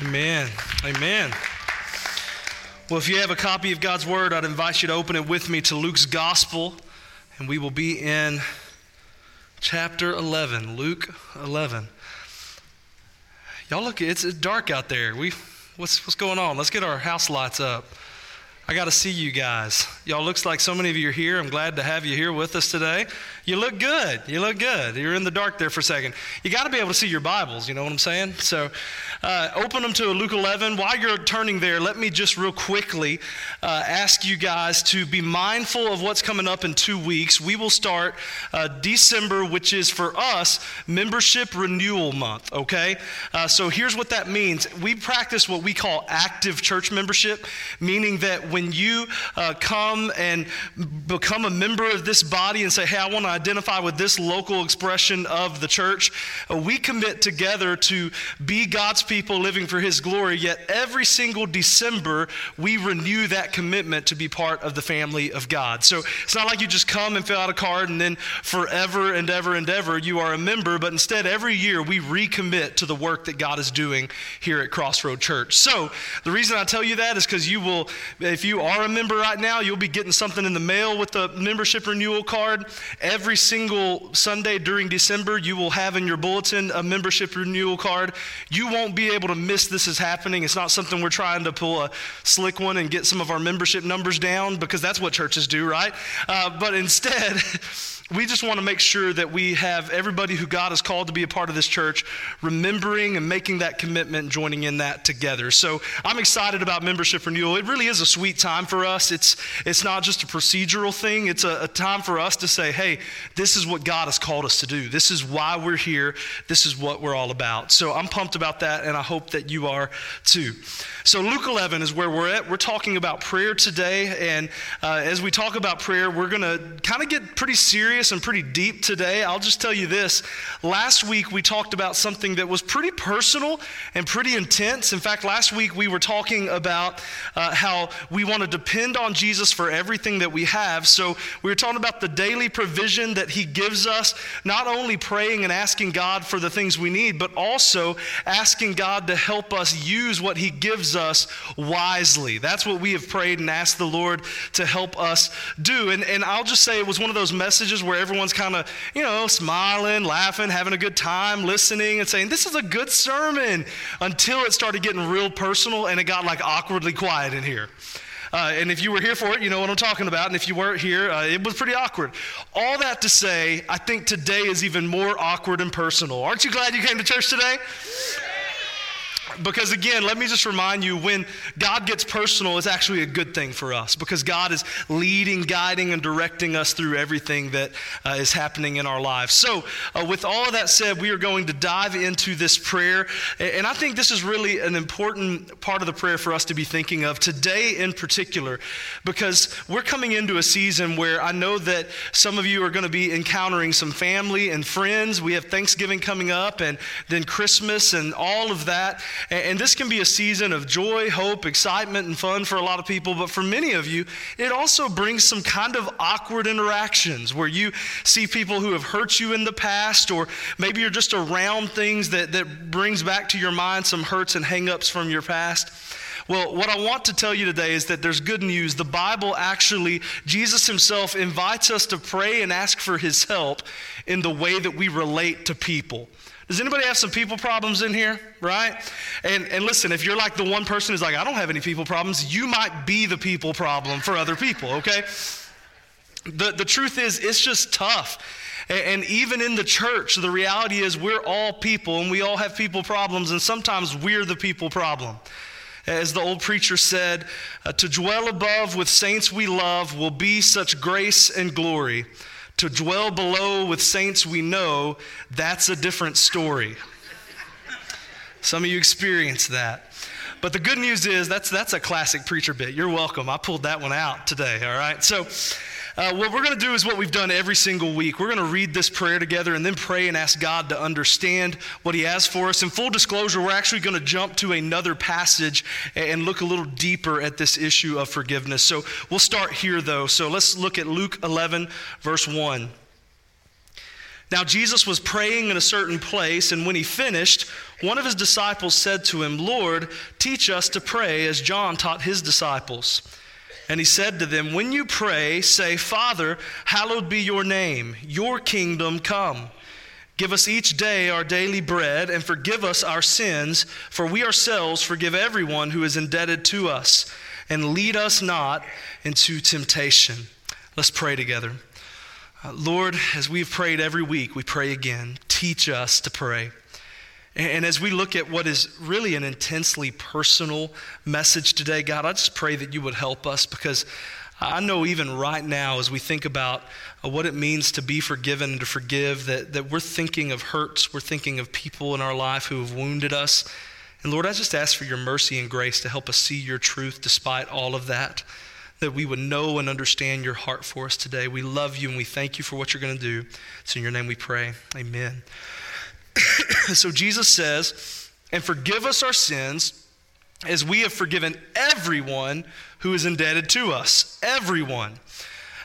Amen. Amen. Well, if you have a copy of God's Word, I'd invite you to open it with me to Luke's Gospel, and we will be in chapter 11. Luke 11. Y'all look, it's dark out there. We, what's, what's going on? Let's get our house lights up. I got to see you guys. Y'all looks like so many of you are here. I'm glad to have you here with us today. You look good. You look good. You're in the dark there for a second. You got to be able to see your Bibles. You know what I'm saying? So, uh, open them to Luke 11. While you're turning there, let me just real quickly uh, ask you guys to be mindful of what's coming up in two weeks. We will start uh, December, which is for us membership renewal month. Okay. Uh, so here's what that means. We practice what we call active church membership, meaning that when you uh, come and become a member of this body and say, "Hey, I want to identify with this local expression of the church," uh, we commit together to be God's people living for His glory, yet every single December, we renew that commitment to be part of the family of God. So it's not like you just come and fill out a card and then forever and ever and ever you are a member, but instead, every year we recommit to the work that God is doing here at Crossroad Church. So the reason I tell you that is because you will, if you are a member right now, you'll be getting something in the mail with the membership renewal card. Every single Sunday during December, you will have in your bulletin a membership renewal card. You won't be able to miss this is happening. It's not something we're trying to pull a slick one and get some of our membership numbers down because that's what churches do, right? Uh, but instead, we just want to make sure that we have everybody who God has called to be a part of this church remembering and making that commitment and joining in that together. So I'm excited about membership renewal. It really is a sweet time for us. It's, it's not just a procedural thing, it's a, a time for us to say, hey, this is what God has called us to do. This is why we're here. This is what we're all about. So I'm pumped about that, and I hope that you are too. So Luke 11 is where we're at. We're talking about prayer today. And uh, as we talk about prayer, we're going to kind of get pretty serious serious and pretty deep today. I'll just tell you this. Last week, we talked about something that was pretty personal and pretty intense. In fact, last week, we were talking about uh, how we want to depend on Jesus for everything that we have. So, we were talking about the daily provision that He gives us, not only praying and asking God for the things we need, but also asking God to help us use what He gives us wisely. That's what we have prayed and asked the Lord to help us do. And, and I'll just say it was one of those messages where everyone's kind of, you know, smiling, laughing, having a good time, listening, and saying, This is a good sermon, until it started getting real personal and it got like awkwardly quiet in here. Uh, and if you were here for it, you know what I'm talking about. And if you weren't here, uh, it was pretty awkward. All that to say, I think today is even more awkward and personal. Aren't you glad you came to church today? Because again, let me just remind you when God gets personal, it's actually a good thing for us because God is leading, guiding, and directing us through everything that uh, is happening in our lives. So, uh, with all of that said, we are going to dive into this prayer. And I think this is really an important part of the prayer for us to be thinking of today in particular because we're coming into a season where I know that some of you are going to be encountering some family and friends. We have Thanksgiving coming up and then Christmas and all of that. And this can be a season of joy, hope, excitement, and fun for a lot of people. But for many of you, it also brings some kind of awkward interactions where you see people who have hurt you in the past, or maybe you're just around things that, that brings back to your mind some hurts and hangups from your past. Well, what I want to tell you today is that there's good news. The Bible actually, Jesus himself invites us to pray and ask for his help in the way that we relate to people. Does anybody have some people problems in here? Right? And, and listen, if you're like the one person who's like, I don't have any people problems, you might be the people problem for other people, okay? The, the truth is, it's just tough. And, and even in the church, the reality is we're all people and we all have people problems, and sometimes we're the people problem. As the old preacher said, uh, to dwell above with saints we love will be such grace and glory to dwell below with saints we know, that's a different story. Some of you experience that. But the good news is that's, that's a classic preacher bit. You're welcome. I pulled that one out today, all right? So, uh, what we're going to do is what we've done every single week. We're going to read this prayer together and then pray and ask God to understand what He has for us. In full disclosure, we're actually going to jump to another passage and look a little deeper at this issue of forgiveness. So we'll start here, though. So let's look at Luke 11, verse 1. Now, Jesus was praying in a certain place, and when he finished, one of his disciples said to him, Lord, teach us to pray as John taught his disciples. And he said to them, When you pray, say, Father, hallowed be your name, your kingdom come. Give us each day our daily bread, and forgive us our sins, for we ourselves forgive everyone who is indebted to us. And lead us not into temptation. Let's pray together. Uh, Lord, as we've prayed every week, we pray again. Teach us to pray. And, as we look at what is really an intensely personal message today, God, I just pray that you would help us because I know even right now, as we think about uh, what it means to be forgiven and to forgive, that, that we're thinking of hurts, we're thinking of people in our life who have wounded us. And Lord, I just ask for your mercy and grace to help us see your truth despite all of that that we would know and understand your heart for us today. We love you and we thank you for what you're going to do. It's in your name we pray. Amen. so Jesus says, and forgive us our sins as we have forgiven everyone who is indebted to us. Everyone.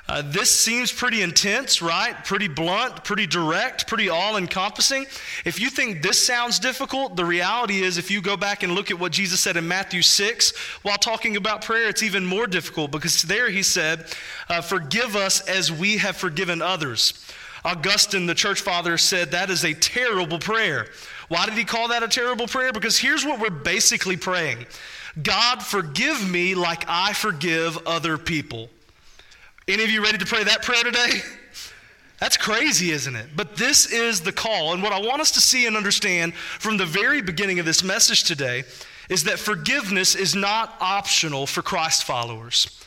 Uh, this seems pretty intense, right? Pretty blunt, pretty direct, pretty all encompassing. If you think this sounds difficult, the reality is, if you go back and look at what Jesus said in Matthew 6 while talking about prayer, it's even more difficult because there he said, uh, Forgive us as we have forgiven others. Augustine, the church father, said that is a terrible prayer. Why did he call that a terrible prayer? Because here's what we're basically praying God, forgive me like I forgive other people. Any of you ready to pray that prayer today? That's crazy, isn't it? But this is the call. And what I want us to see and understand from the very beginning of this message today is that forgiveness is not optional for Christ followers.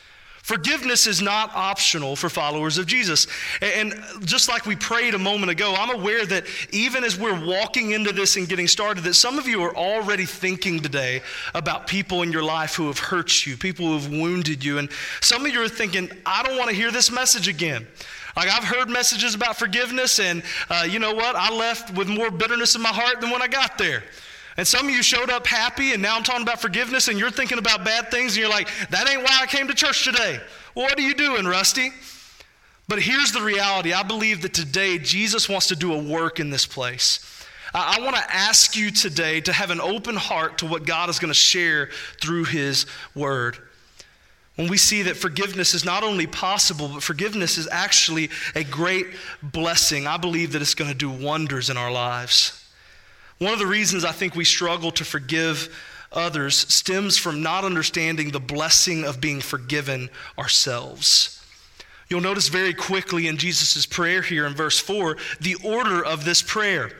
Forgiveness is not optional for followers of Jesus. And just like we prayed a moment ago, I'm aware that even as we're walking into this and getting started, that some of you are already thinking today about people in your life who have hurt you, people who have wounded you. And some of you are thinking, I don't want to hear this message again. Like I've heard messages about forgiveness, and uh, you know what? I left with more bitterness in my heart than when I got there. And some of you showed up happy, and now I'm talking about forgiveness, and you're thinking about bad things, and you're like, that ain't why I came to church today. Well, what are you doing, Rusty? But here's the reality I believe that today Jesus wants to do a work in this place. I want to ask you today to have an open heart to what God is going to share through His Word. When we see that forgiveness is not only possible, but forgiveness is actually a great blessing, I believe that it's going to do wonders in our lives. One of the reasons I think we struggle to forgive others stems from not understanding the blessing of being forgiven ourselves. You'll notice very quickly in Jesus' prayer here in verse 4 the order of this prayer.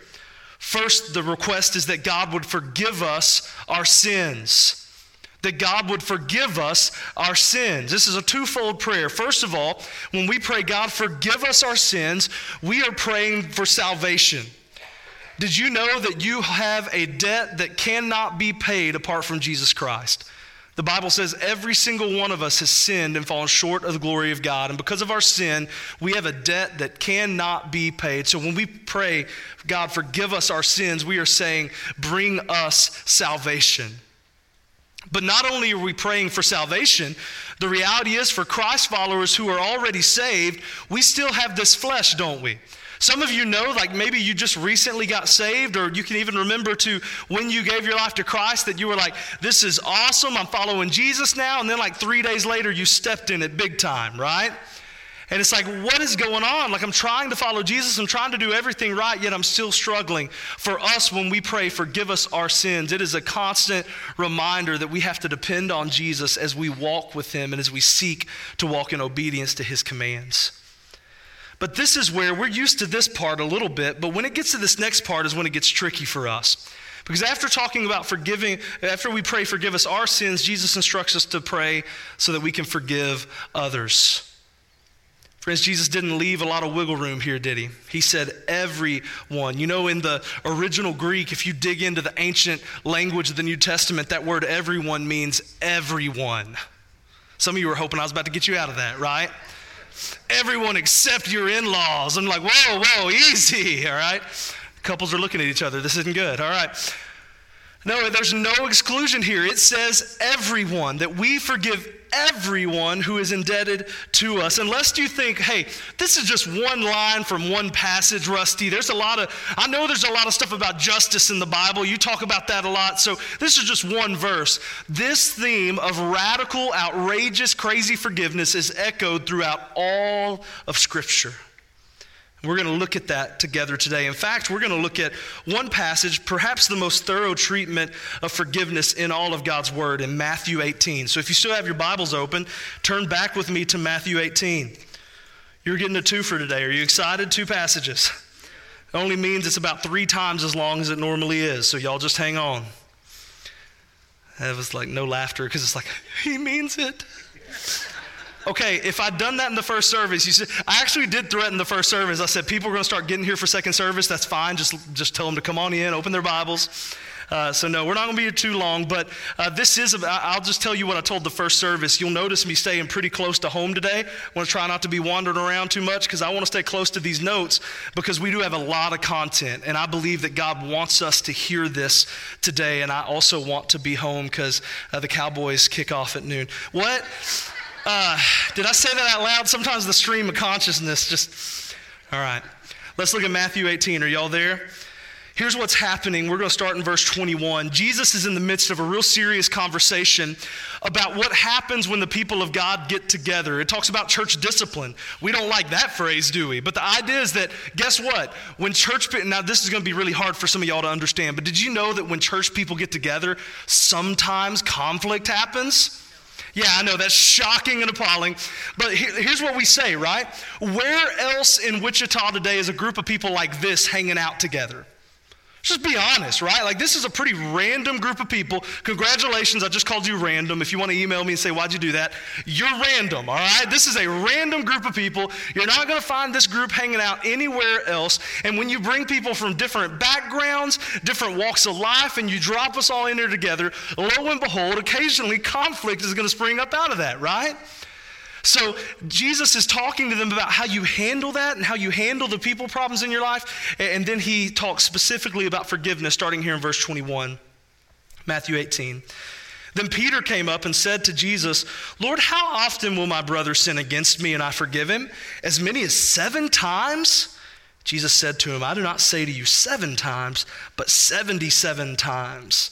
First, the request is that God would forgive us our sins. That God would forgive us our sins. This is a twofold prayer. First of all, when we pray, God, forgive us our sins, we are praying for salvation. Did you know that you have a debt that cannot be paid apart from Jesus Christ? The Bible says every single one of us has sinned and fallen short of the glory of God. And because of our sin, we have a debt that cannot be paid. So when we pray, God, forgive us our sins, we are saying, bring us salvation. But not only are we praying for salvation, the reality is for Christ followers who are already saved, we still have this flesh, don't we? Some of you know, like maybe you just recently got saved, or you can even remember to when you gave your life to Christ that you were like, This is awesome, I'm following Jesus now. And then, like three days later, you stepped in it big time, right? And it's like, what is going on? Like, I'm trying to follow Jesus, I'm trying to do everything right, yet I'm still struggling. For us, when we pray, forgive us our sins, it is a constant reminder that we have to depend on Jesus as we walk with Him and as we seek to walk in obedience to His commands. But this is where we're used to this part a little bit, but when it gets to this next part is when it gets tricky for us. Because after talking about forgiving, after we pray, forgive us our sins, Jesus instructs us to pray so that we can forgive others. Friends, Jesus didn't leave a lot of wiggle room here, did he? He said, everyone. You know, in the original Greek, if you dig into the ancient language of the New Testament, that word everyone means everyone. Some of you were hoping I was about to get you out of that, right? Everyone except your in laws. I'm like, whoa, whoa, easy, all right? Couples are looking at each other. This isn't good, all right? No, there's no exclusion here. It says everyone, that we forgive everyone who is indebted to us. Unless you think, hey, this is just one line from one passage, Rusty. There's a lot of, I know there's a lot of stuff about justice in the Bible. You talk about that a lot. So this is just one verse. This theme of radical, outrageous, crazy forgiveness is echoed throughout all of Scripture. We're going to look at that together today. In fact, we're going to look at one passage, perhaps the most thorough treatment of forgiveness in all of God's Word, in Matthew 18. So if you still have your Bibles open, turn back with me to Matthew 18. You're getting a two for today. Are you excited? Two passages. It only means it's about three times as long as it normally is. So y'all just hang on. That was like no laughter because it's like, he means it okay, if I'd done that in the first service, you said, I actually did threaten the first service. I said, people are going to start getting here for second service. That's fine. Just, just tell them to come on in, open their Bibles. Uh, so, no, we're not going to be here too long, but uh, this is, about, I'll just tell you what I told the first service. You'll notice me staying pretty close to home today. I want to try not to be wandering around too much because I want to stay close to these notes because we do have a lot of content, and I believe that God wants us to hear this today, and I also want to be home because uh, the Cowboys kick off at noon. What? Uh, did I say that out loud? Sometimes the stream of consciousness just. All right. Let's look at Matthew 18. Are y'all there? Here's what's happening. We're going to start in verse 21. Jesus is in the midst of a real serious conversation about what happens when the people of God get together. It talks about church discipline. We don't like that phrase, do we? But the idea is that, guess what? When church, now this is going to be really hard for some of y'all to understand, but did you know that when church people get together, sometimes conflict happens? Yeah, I know that's shocking and appalling. But here's what we say, right? Where else in Wichita today is a group of people like this hanging out together? Just be honest, right? Like, this is a pretty random group of people. Congratulations, I just called you random. If you want to email me and say, Why'd you do that? You're random, all right? This is a random group of people. You're not going to find this group hanging out anywhere else. And when you bring people from different backgrounds, different walks of life, and you drop us all in there together, lo and behold, occasionally conflict is going to spring up out of that, right? So Jesus is talking to them about how you handle that and how you handle the people problems in your life. And then he talks specifically about forgiveness, starting here in verse 21, Matthew 18. Then Peter came up and said to Jesus, Lord, how often will my brother sin against me and I forgive him? As many as seven times? Jesus said to him, I do not say to you seven times, but 77 times.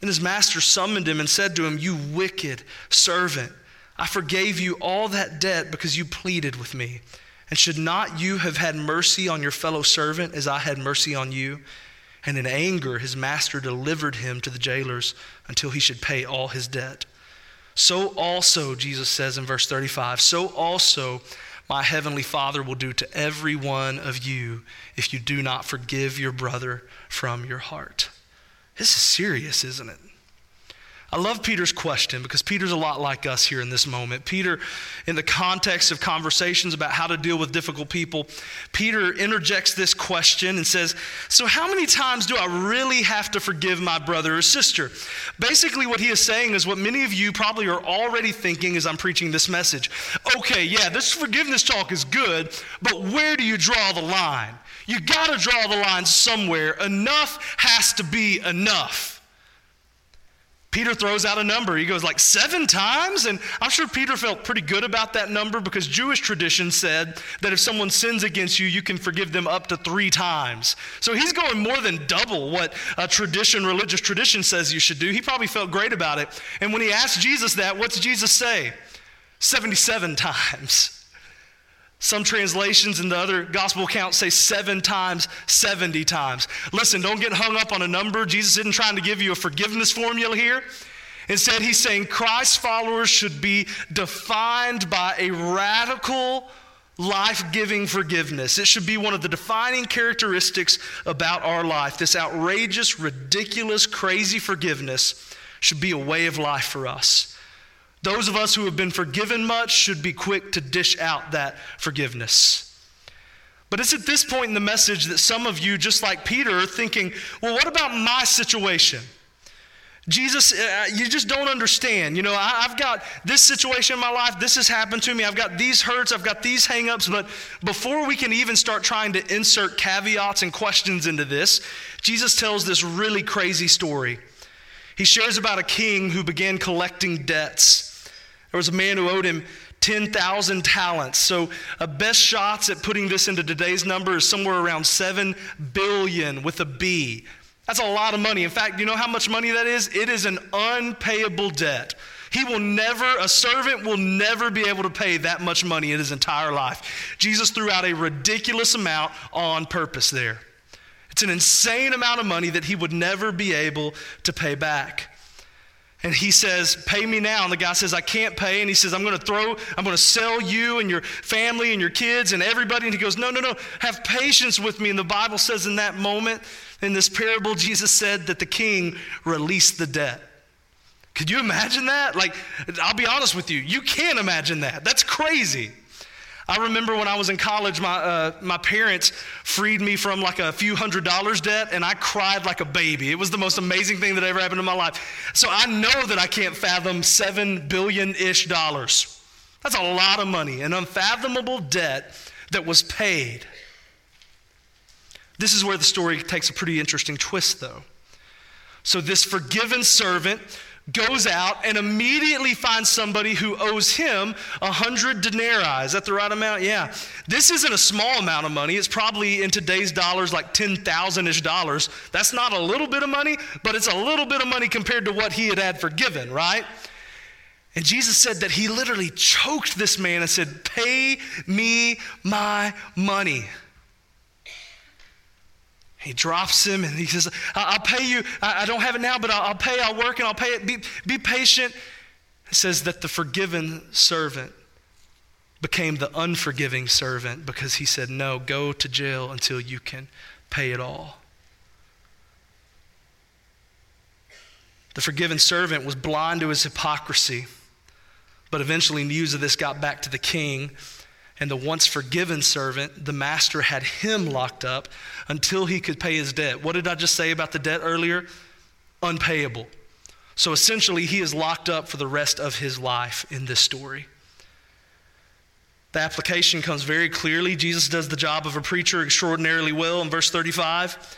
Then his master summoned him and said to him, You wicked servant, I forgave you all that debt because you pleaded with me. And should not you have had mercy on your fellow servant as I had mercy on you? And in anger, his master delivered him to the jailers until he should pay all his debt. So also, Jesus says in verse 35, so also my heavenly Father will do to every one of you if you do not forgive your brother from your heart. This is serious, isn't it? I love Peter's question because Peter's a lot like us here in this moment. Peter, in the context of conversations about how to deal with difficult people, Peter interjects this question and says, So, how many times do I really have to forgive my brother or sister? Basically, what he is saying is what many of you probably are already thinking as I'm preaching this message. Okay, yeah, this forgiveness talk is good, but where do you draw the line? You got to draw the line somewhere. Enough has to be enough. Peter throws out a number. He goes like seven times. And I'm sure Peter felt pretty good about that number because Jewish tradition said that if someone sins against you, you can forgive them up to three times. So he's going more than double what a tradition, religious tradition says you should do. He probably felt great about it. And when he asked Jesus that, what's Jesus say? 77 times. Some translations in the other gospel accounts say seven times, 70 times. Listen, don't get hung up on a number. Jesus isn't trying to give you a forgiveness formula here. Instead, he's saying Christ's followers should be defined by a radical, life giving forgiveness. It should be one of the defining characteristics about our life. This outrageous, ridiculous, crazy forgiveness should be a way of life for us. Those of us who have been forgiven much should be quick to dish out that forgiveness. But it's at this point in the message that some of you, just like Peter, are thinking, well, what about my situation? Jesus, uh, you just don't understand. You know, I, have got this situation in my life. This has happened to me. I've got these hurts. I've got these hangups. But before we can even start trying to insert caveats and questions into this, Jesus tells this really crazy story. He shares about a king who began collecting debts. There was a man who owed him 10,000 talents. So, a best shots at putting this into today's number is somewhere around 7 billion with a B. That's a lot of money. In fact, you know how much money that is? It is an unpayable debt. He will never, a servant will never be able to pay that much money in his entire life. Jesus threw out a ridiculous amount on purpose there. It's an insane amount of money that he would never be able to pay back. And he says, Pay me now. And the guy says, I can't pay. And he says, I'm going to throw, I'm going to sell you and your family and your kids and everybody. And he goes, No, no, no. Have patience with me. And the Bible says in that moment, in this parable, Jesus said that the king released the debt. Could you imagine that? Like, I'll be honest with you, you can't imagine that. That's crazy. I remember when I was in college, my, uh, my parents freed me from like a few hundred dollars debt, and I cried like a baby. It was the most amazing thing that ever happened in my life. So I know that I can't fathom seven billion ish dollars. That's a lot of money, an unfathomable debt that was paid. This is where the story takes a pretty interesting twist, though. So, this forgiven servant goes out and immediately finds somebody who owes him a hundred denarii. Is that the right amount? Yeah. This isn't a small amount of money. It's probably in today's dollars like 10,000 ish dollars. That's not a little bit of money, but it's a little bit of money compared to what he had had forgiven, right? And Jesus said that he literally choked this man and said, Pay me my money. He drops him and he says, I'll pay you. I don't have it now, but I'll pay. I'll work and I'll pay it. Be, be patient. It says that the forgiven servant became the unforgiving servant because he said, No, go to jail until you can pay it all. The forgiven servant was blind to his hypocrisy, but eventually news of this got back to the king and the once forgiven servant, the master had him locked up until he could pay his debt. What did I just say about the debt earlier? Unpayable. So essentially, he is locked up for the rest of his life in this story. The application comes very clearly. Jesus does the job of a preacher extraordinarily well in verse 35.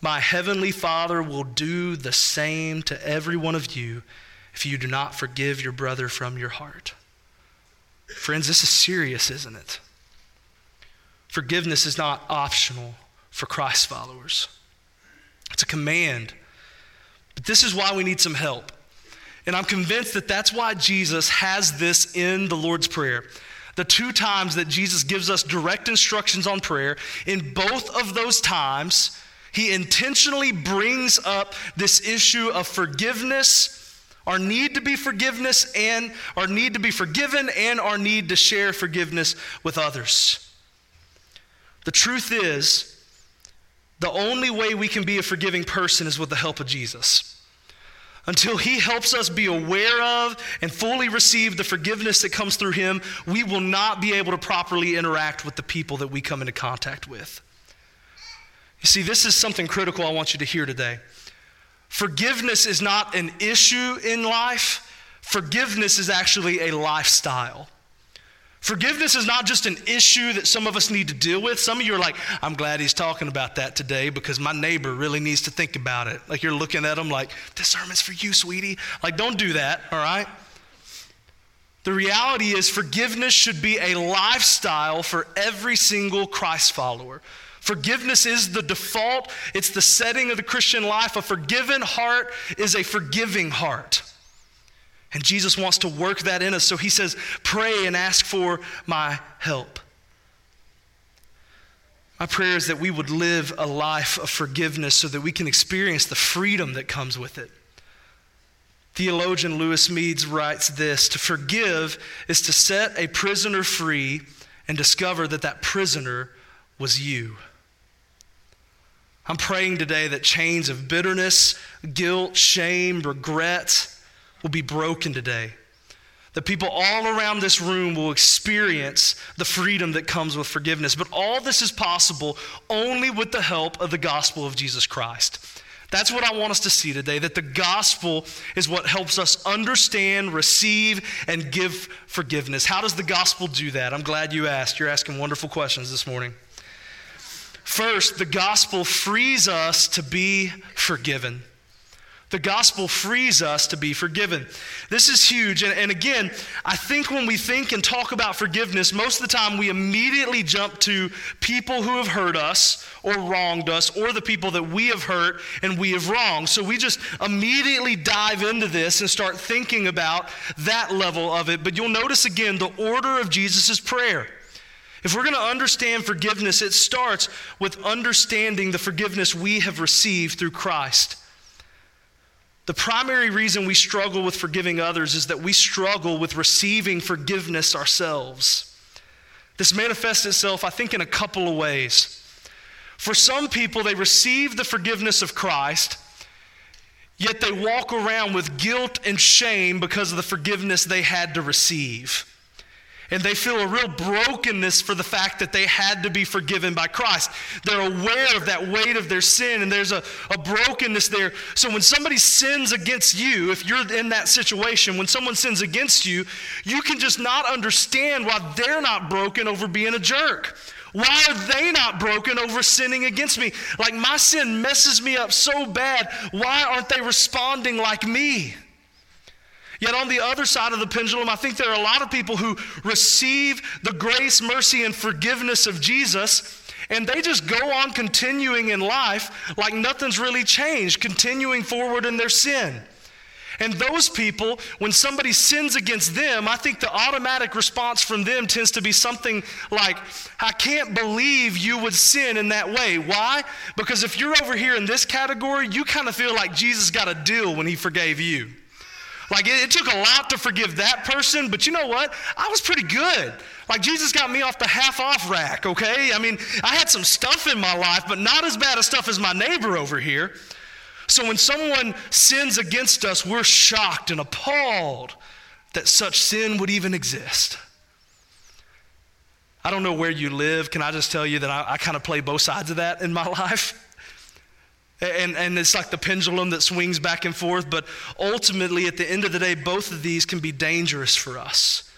My heavenly Father will do the same to every one of you if you do not forgive your brother from your heart. Friends, this is serious, isn't it? Forgiveness is not optional for Christ followers, it's a command. But this is why we need some help. And I'm convinced that that's why Jesus has this in the Lord's Prayer. The two times that Jesus gives us direct instructions on prayer, in both of those times, he intentionally brings up this issue of forgiveness our need to be forgiveness and our need to be forgiven and our need to share forgiveness with others. The truth is, the only way we can be a forgiving person is with the help of Jesus. Until he helps us be aware of and fully receive the forgiveness that comes through him, we will not be able to properly interact with the people that we come into contact with. You see, this is something critical I want you to hear today. Forgiveness is not an issue in life, forgiveness is actually a lifestyle. Forgiveness is not just an issue that some of us need to deal with. Some of you are like, I'm glad he's talking about that today because my neighbor really needs to think about it. Like you're looking at him like, this sermon's for you, sweetie. Like, don't do that, all right? The reality is, forgiveness should be a lifestyle for every single Christ follower. Forgiveness is the default, it's the setting of the Christian life. A forgiven heart is a forgiving heart. And Jesus wants to work that in us. So he says, Pray and ask for my help. My prayer is that we would live a life of forgiveness so that we can experience the freedom that comes with it. Theologian Lewis Smedes writes this To forgive is to set a prisoner free and discover that that prisoner was you. I'm praying today that chains of bitterness, guilt, shame, regret, will be broken today. That people all around this room will experience the freedom that comes with forgiveness. But all this is possible only with the help of the gospel of Jesus Christ. That's what I want us to see today that the gospel is what helps us understand, receive, and give forgiveness. How does the gospel do that? I'm glad you asked. You're asking wonderful questions this morning. First, the gospel frees us to be forgiven. The gospel frees us to be forgiven. This is huge. And, and, again, I think when we think and talk about forgiveness, most of the time we immediately jump to people who have hurt us or wronged us or the people that we have hurt and we have wronged. So we just immediately dive into this and start thinking about that level of it. But you'll notice again the order of Jesus' prayer. If we're going to understand forgiveness, it starts with understanding the forgiveness we have received through Christ. The primary reason we struggle with forgiving others is that we struggle with receiving forgiveness ourselves. This manifests itself, I think, in a couple of ways. For some people, they receive the forgiveness of Christ, yet they walk around with guilt and shame because of the forgiveness they had to receive and they feel a real brokenness for the fact that they had to be forgiven by Christ. They're aware of that weight of their sin, and there's a, a brokenness there. So when somebody sins against you, if you're in that situation, when someone sins against you, you can just not understand why they're not broken over being a jerk. Why are they not broken over sinning against me? Like my sin messes me up so bad. Why aren't they responding like me? Yet on the other side of the pendulum, I think there are a lot of people who receive the grace, mercy, and forgiveness of Jesus, and they just go on continuing in life like nothing's really changed, continuing forward in their sin. And those people, when somebody sins against them, I think the automatic response from them tends to be something like, I can't believe you would sin in that way. Why? Because if you're over here in this category, you kind of feel like Jesus got a deal when he forgave you. Like it, it, took a lot to forgive that person, but you know what? I was pretty good. Like Jesus got me off the half off rack, okay? I mean, I had some stuff in my life, but not as bad a stuff as my neighbor over here. So when someone sins against us, we're shocked and appalled that such sin would even exist. I don't know where you live. Can I just tell you that I, I kind of play both sides of that in my life? And, and it's like the pendulum that swings back and forth, but ultimately, at the end of the day, both of these can be dangerous for us.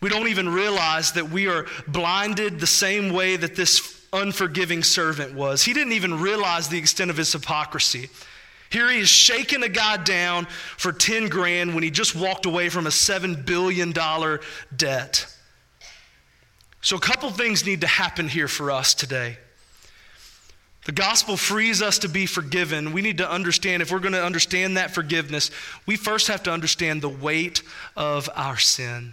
We don't even realize that we are blinded the same way that this unforgiving servant was. He didn't even realize the extent of his hypocrisy. Here he is shaking a guy down for 10 grand when he just walked away from a $7 billion debt. So, a couple things need to happen here for us today. The gospel frees us to be forgiven. We need to understand, if we're going to understand that forgiveness, we first have to understand the weight of our sin.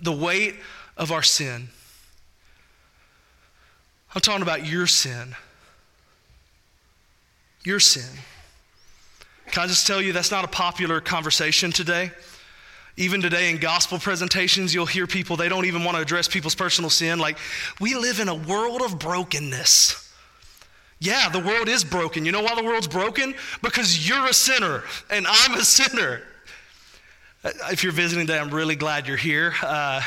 The weight of our sin. I'm talking about your sin. Your sin. Can I just tell you that's not a popular conversation today? Even today in gospel presentations, you'll hear people, they don't even want to address people's personal sin. Like, we live in a world of brokenness. Yeah, the world is broken. You know why the world's broken? Because you're a sinner and I'm a sinner. Uh, if you're visiting today, I'm really glad you're here. Uh,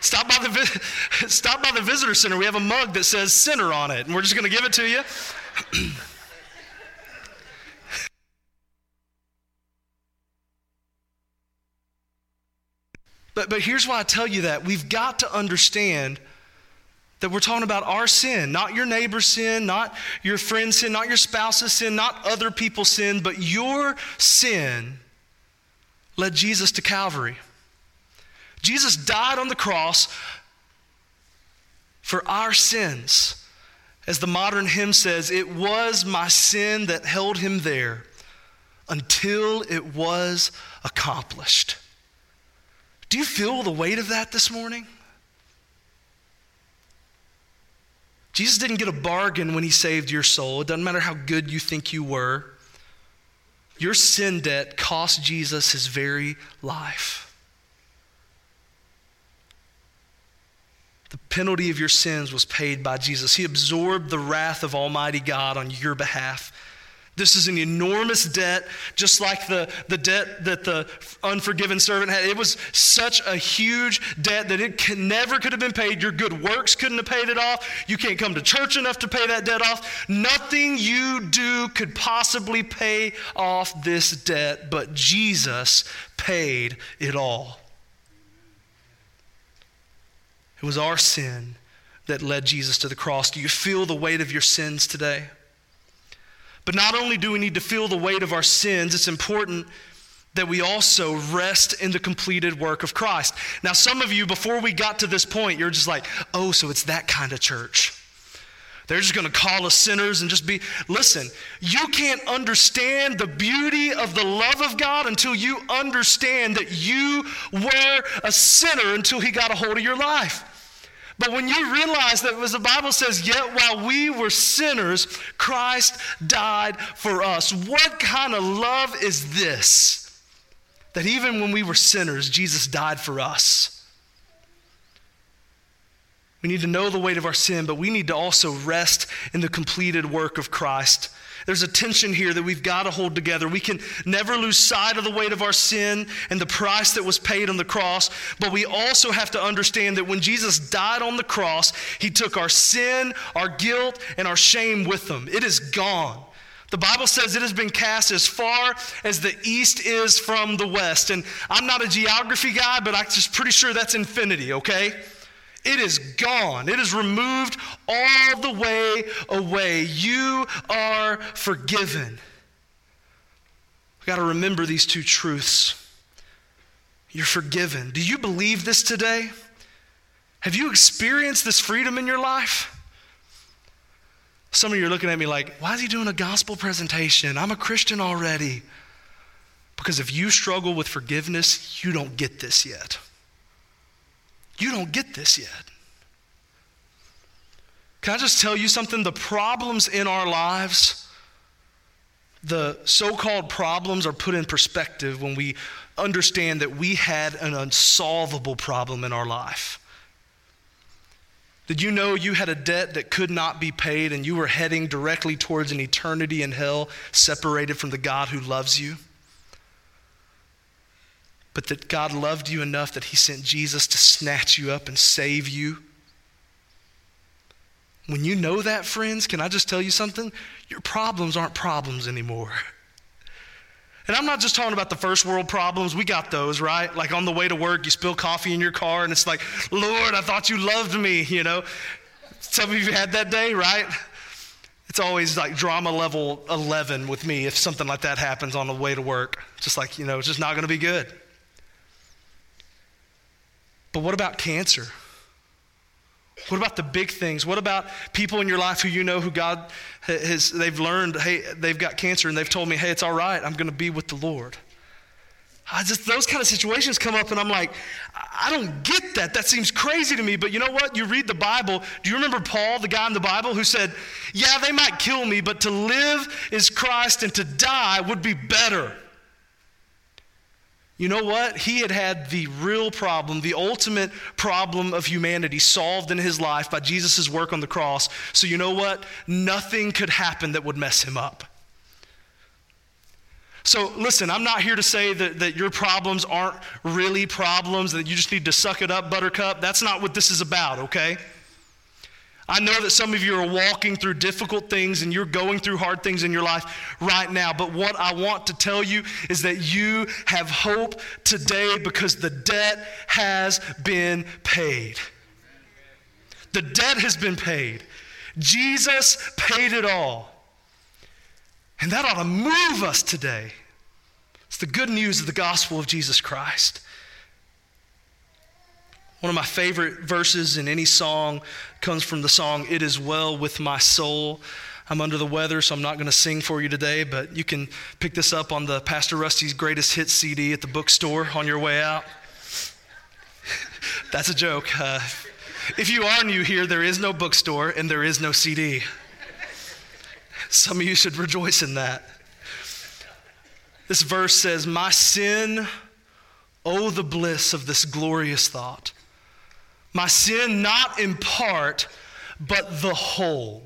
stop, by the stop by the visitor center. We have a mug that says sinner on it, and we're just going to give it to you. But, but here's why I tell you that. We've got to understand that we're talking about our sin, not your neighbor's sin, not your friend's sin, not your spouse's sin, not other people's sin, but your sin led Jesus to Calvary. Jesus died on the cross for our sins. As the modern hymn says, it was my sin that held him there until it was accomplished. Do you feel the weight of that this morning? Jesus didn't get a bargain when he saved your soul. It doesn't matter how good you think you were. Your sin debt cost Jesus his very life. The penalty of your sins was paid by Jesus. He absorbed the wrath of Almighty God on your behalf. This is an enormous debt, just like the, the debt that the unforgiven servant had. It was such a huge debt that it can, never could have been paid. Your good works couldn't have paid it off. You can't come to church enough to pay that debt off. Nothing you do could possibly pay off this debt, but Jesus paid it all. It was our sin that led Jesus to the cross. Do you feel the weight of your sins today? But not only do we need to feel the weight of our sins, it's important that we also rest in the completed work of Christ. Now, some of you, before we got to this point, you're just like, oh, so it's that kind of church. They're just going to call us sinners and just be. Listen, you can't understand the beauty of the love of God until you understand that you were a sinner until He got a hold of your life. But when you realize that, as the Bible says, yet while we were sinners, Christ died for us. What kind of love is this? That even when we were sinners, Jesus died for us. We need to know the weight of our sin, but we need to also rest in the completed work of Christ. There's a tension here that we've got to hold together. We can never lose sight of the weight of our sin and the price that was paid on the cross, but we also have to understand that when Jesus died on the cross, he took our sin, our guilt, and our shame with him. It is gone. The Bible says it has been cast as far as the east is from the west. And I'm not a geography guy, but I'm just pretty sure that's infinity, okay? It is gone. It is removed all the way away. You are forgiven. We've got to remember these two truths. You're forgiven. Do you believe this today? Have you experienced this freedom in your life? Some of you are looking at me like, why is he doing a gospel presentation? I'm a Christian already. Because if you struggle with forgiveness, you don't get this yet. You don't get this yet. Can I just tell you something? The problems in our lives, the so called problems, are put in perspective when we understand that we had an unsolvable problem in our life. Did you know you had a debt that could not be paid and you were heading directly towards an eternity in hell, separated from the God who loves you? But that God loved you enough that He sent Jesus to snatch you up and save you. When you know that, friends, can I just tell you something? Your problems aren't problems anymore. And I'm not just talking about the first world problems. We got those, right? Like on the way to work, you spill coffee in your car, and it's like, Lord, I thought you loved me, you know? Some of you had that day, right? It's always like drama level 11 with me if something like that happens on the way to work. Just like, you know, it's just not going to be good. But what about cancer? What about the big things? What about people in your life who you know who God has, they've learned, hey, they've got cancer and they've told me, hey, it's all right, I'm going to be with the Lord. I just, those kind of situations come up and I'm like, I don't get that. That seems crazy to me. But you know what? You read the Bible. Do you remember Paul, the guy in the Bible, who said, Yeah, they might kill me, but to live is Christ and to die would be better. You know what? He had had the real problem, the ultimate problem of humanity solved in his life by Jesus' work on the cross. So, you know what? Nothing could happen that would mess him up. So, listen, I'm not here to say that, that your problems aren't really problems, that you just need to suck it up, buttercup. That's not what this is about, okay? I know that some of you are walking through difficult things and you're going through hard things in your life right now. But what I want to tell you is that you have hope today because the debt has been paid. The debt has been paid. Jesus paid it all. And that ought to move us today. It's the good news of the gospel of Jesus Christ. One of my favorite verses in any song comes from the song, It Is Well With My Soul. I'm under the weather, so I'm not going to sing for you today, but you can pick this up on the Pastor Rusty's Greatest Hits CD at the bookstore on your way out. That's a joke. Uh, if you are new here, there is no bookstore and there is no CD. Some of you should rejoice in that. This verse says, My sin, oh, the bliss of this glorious thought. My sin, not in part, but the whole,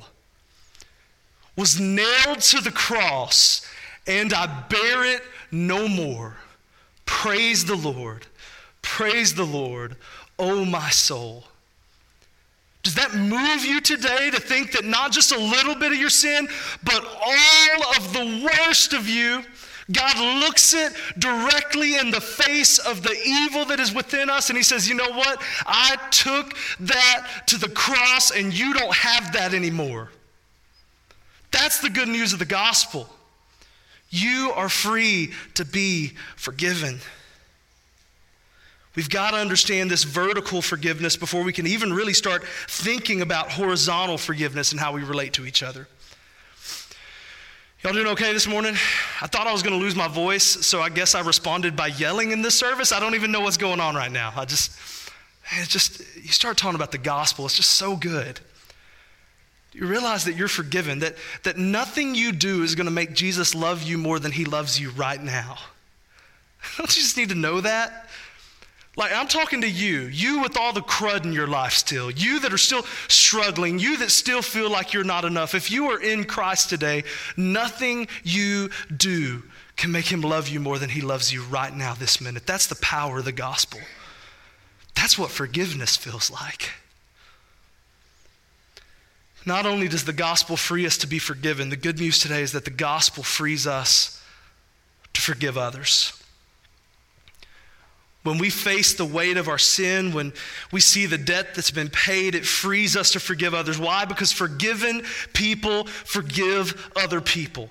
was nailed to the cross, and I bear it no more. Praise the Lord. Praise the Lord, oh my soul. Does that move you today to think that not just a little bit of your sin, but all of the worst of you God looks it directly in the face of the evil that is within us, and He says, You know what? I took that to the cross, and you don't have that anymore. That's the good news of the gospel. You are free to be forgiven. We've got to understand this vertical forgiveness before we can even really start thinking about horizontal forgiveness and how we relate to each other. Y'all doing okay this morning? I thought I was going to lose my voice, so I guess I responded by yelling in this service. I don't even know what's going on right now. I just, it's just, you start talking about the gospel, it's just so good. You realize that you're forgiven, that, that nothing you do is going to make Jesus love you more than he loves you right now. Don't you just need to know that? Like, I'm talking to you, you with all the crud in your life still, you that are still struggling, you that still feel like you're not enough. If you are in Christ today, nothing you do can make him love you more than he loves you right now, this minute. That's the power of the gospel. That's what forgiveness feels like. Not only does the gospel free us to be forgiven, the good news today is that the gospel frees us to forgive others. When we face the weight of our sin, when we see the debt that's been paid, it frees us to forgive others. Why? Because forgiven people forgive other people.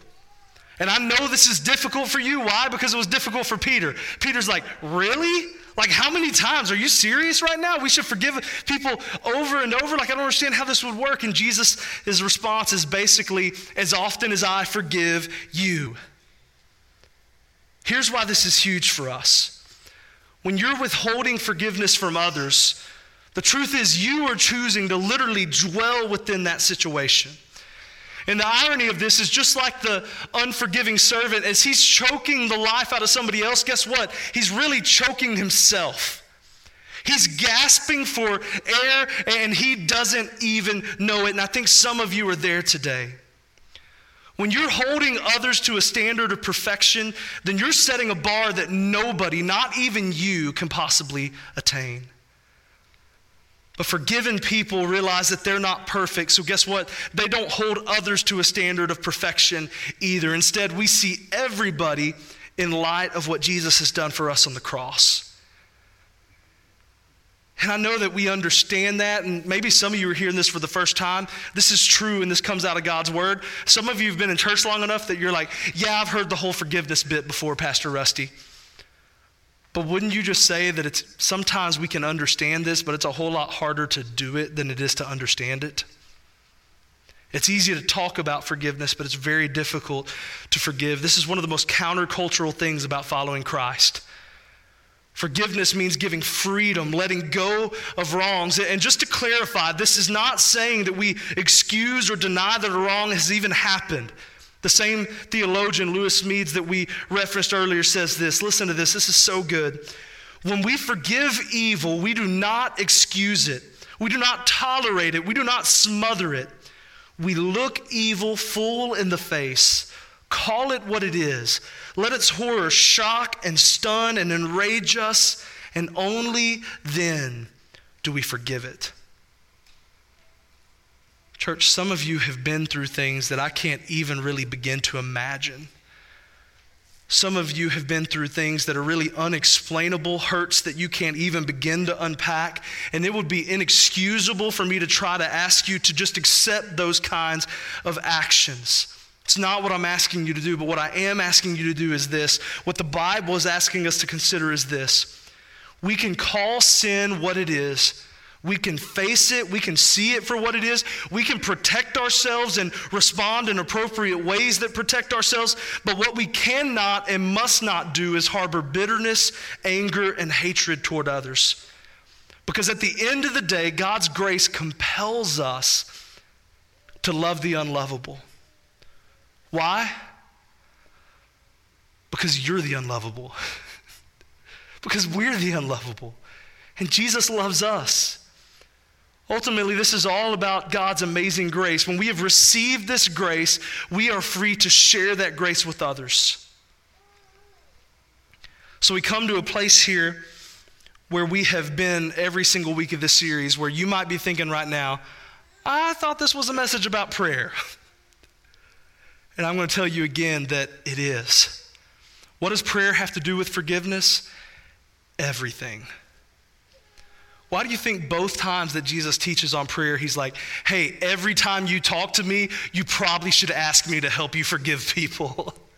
And I know this is difficult for you. Why? Because it was difficult for Peter. Peter's like, Really? Like, how many times? Are you serious right now? We should forgive people over and over? Like, I don't understand how this would work. And Jesus' his response is basically, As often as I forgive you. Here's why this is huge for us. When you're withholding forgiveness from others, the truth is you are choosing to literally dwell within that situation. And the irony of this is just like the unforgiving servant, as he's choking the life out of somebody else, guess what? He's really choking himself. He's gasping for air and he doesn't even know it. And I think some of you are there today. When you're holding others to a standard of perfection, then you're setting a bar that nobody, not even you, can possibly attain. But forgiven people realize that they're not perfect. So, guess what? They don't hold others to a standard of perfection either. Instead, we see everybody in light of what Jesus has done for us on the cross. And I know that we understand that, and maybe some of you are hearing this for the first time. This is true, and this comes out of God's word. Some of you have been in church long enough that you're like, yeah, I've heard the whole forgiveness bit before, Pastor Rusty. But wouldn't you just say that it's sometimes we can understand this, but it's a whole lot harder to do it than it is to understand it? It's easy to talk about forgiveness, but it's very difficult to forgive. This is one of the most countercultural things about following Christ. Forgiveness means giving freedom, letting go of wrongs. And just to clarify, this is not saying that we excuse or deny that a wrong has even happened. The same theologian, Lewis Smedes, that we referenced earlier, says this. Listen to this, this is so good. When we forgive evil, we do not excuse it, we do not tolerate it, we do not smother it. We look evil full in the face, call it what it is let its horror shock and stun and enrage us, and only then do we forgive it. Church, some of you have been through things that I can't even really begin to imagine. Some of you have been through things that are really unexplainable, hurts that you can't even begin to unpack. And it would be inexcusable for me to try to ask you to just accept those kinds of actions. It's not what I'm asking you to do, but what I am asking you to do is this. What the Bible is asking us to consider is this. We can call sin what it is we can face it. We can see it for what it is. We can protect ourselves and respond in appropriate ways that protect ourselves. But what we cannot and must not do is harbor bitterness, anger, and hatred toward others. Because at the end of the day, God's grace compels us to love the unlovable. Why? Because you're the unlovable. because we're the unlovable. And Jesus loves us. Ultimately, this is all about God's amazing grace. When we have received this grace, we are free to share that grace with others. So we come to a place here where we have been every single week of this series where you might be thinking right now, I thought this was a message about prayer. and I'm going to tell you again that it is. What does prayer have to do with forgiveness? Everything. Why do you think both times that Jesus teaches on prayer, he's like, hey, every time you talk to me, you probably should ask me to help you forgive people?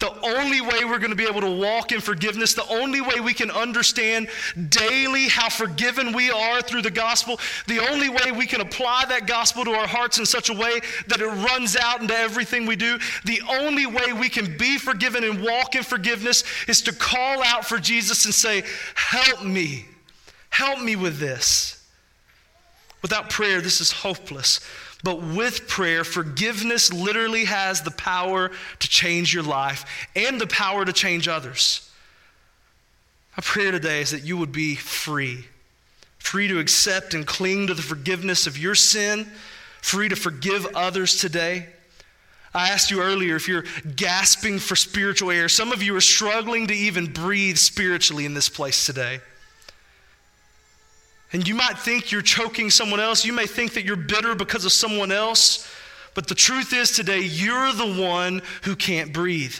The only way we're going to be able to walk in forgiveness, the only way we can understand daily how forgiven we are through the gospel, the only way we can apply that gospel to our hearts in such a way that it runs out into everything we do, the only way we can be forgiven and walk in forgiveness is to call out for Jesus and say, Help me. Help me with this. Without prayer, this is hopeless. But with prayer, forgiveness literally has the power to change your life and the power to change others. My prayer today is that you would be free, free to accept and cling to the forgiveness of your sin, free to forgive others today. I asked you earlier if you're gasping for spiritual air. Some of you are struggling to even breathe spiritually in this place today. And you might think you're choking someone else. You may think that you're bitter because of someone else. But the truth is today, you're the one who can't breathe.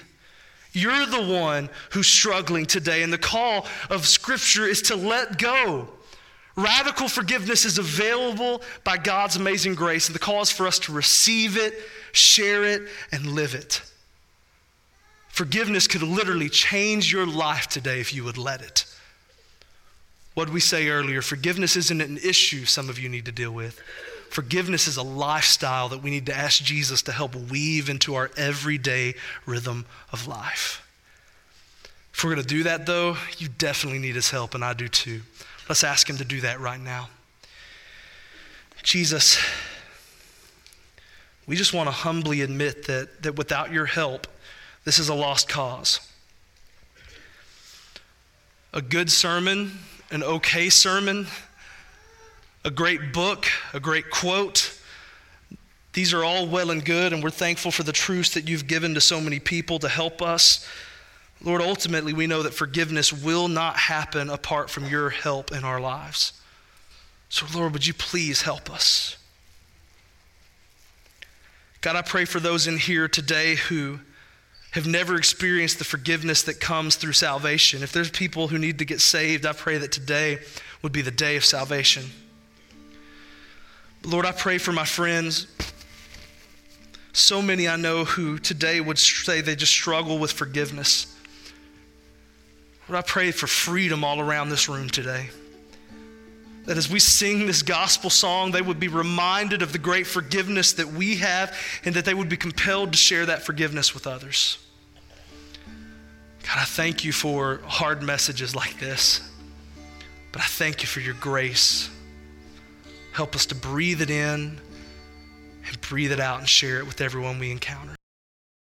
You're the one who's struggling today. And the call of Scripture is to let go. Radical forgiveness is available by God's amazing grace. And the call is for us to receive it, share it, and live it. Forgiveness could literally change your life today if you would let it. What we say earlier? Forgiveness isn't an issue some of you need to deal with. Forgiveness is a lifestyle that we need to ask Jesus to help weave into our everyday rhythm of life. If we're going to do that, though, you definitely need his help, and I do too. Let's ask him to do that right now. Jesus, we just want to humbly admit that, that without your help, this is a lost cause. A good sermon an okay sermon, a great book, a great quote. These are all well and good, and we're thankful for the truths that you've given to so many people to help us. Lord, ultimately, we know that forgiveness will not happen apart from your help in our lives. So, Lord, would you please help us? God, I pray for those in here today who have never experienced the forgiveness that comes through salvation. If there's people who need to get saved, I pray that today would be the day of salvation. Lord, I pray for my friends. So many I know who today would say they just struggle with forgiveness. Lord, I pray for freedom all around this room today. That as we sing this gospel song, they would be reminded of the great forgiveness that we have and that they would be compelled to share that forgiveness with others. God, I thank you for hard messages like this, but I thank you for your grace. Help us to breathe it in and breathe it out and share it with everyone we encounter.